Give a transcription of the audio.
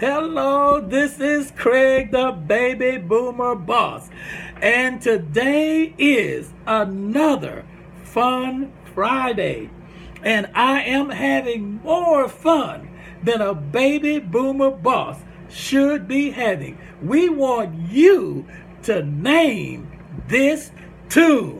Hello, this is Craig, the baby boomer boss, and today is another fun Friday, and I am having more fun than a baby boomer boss should be having. We want you to name this tune.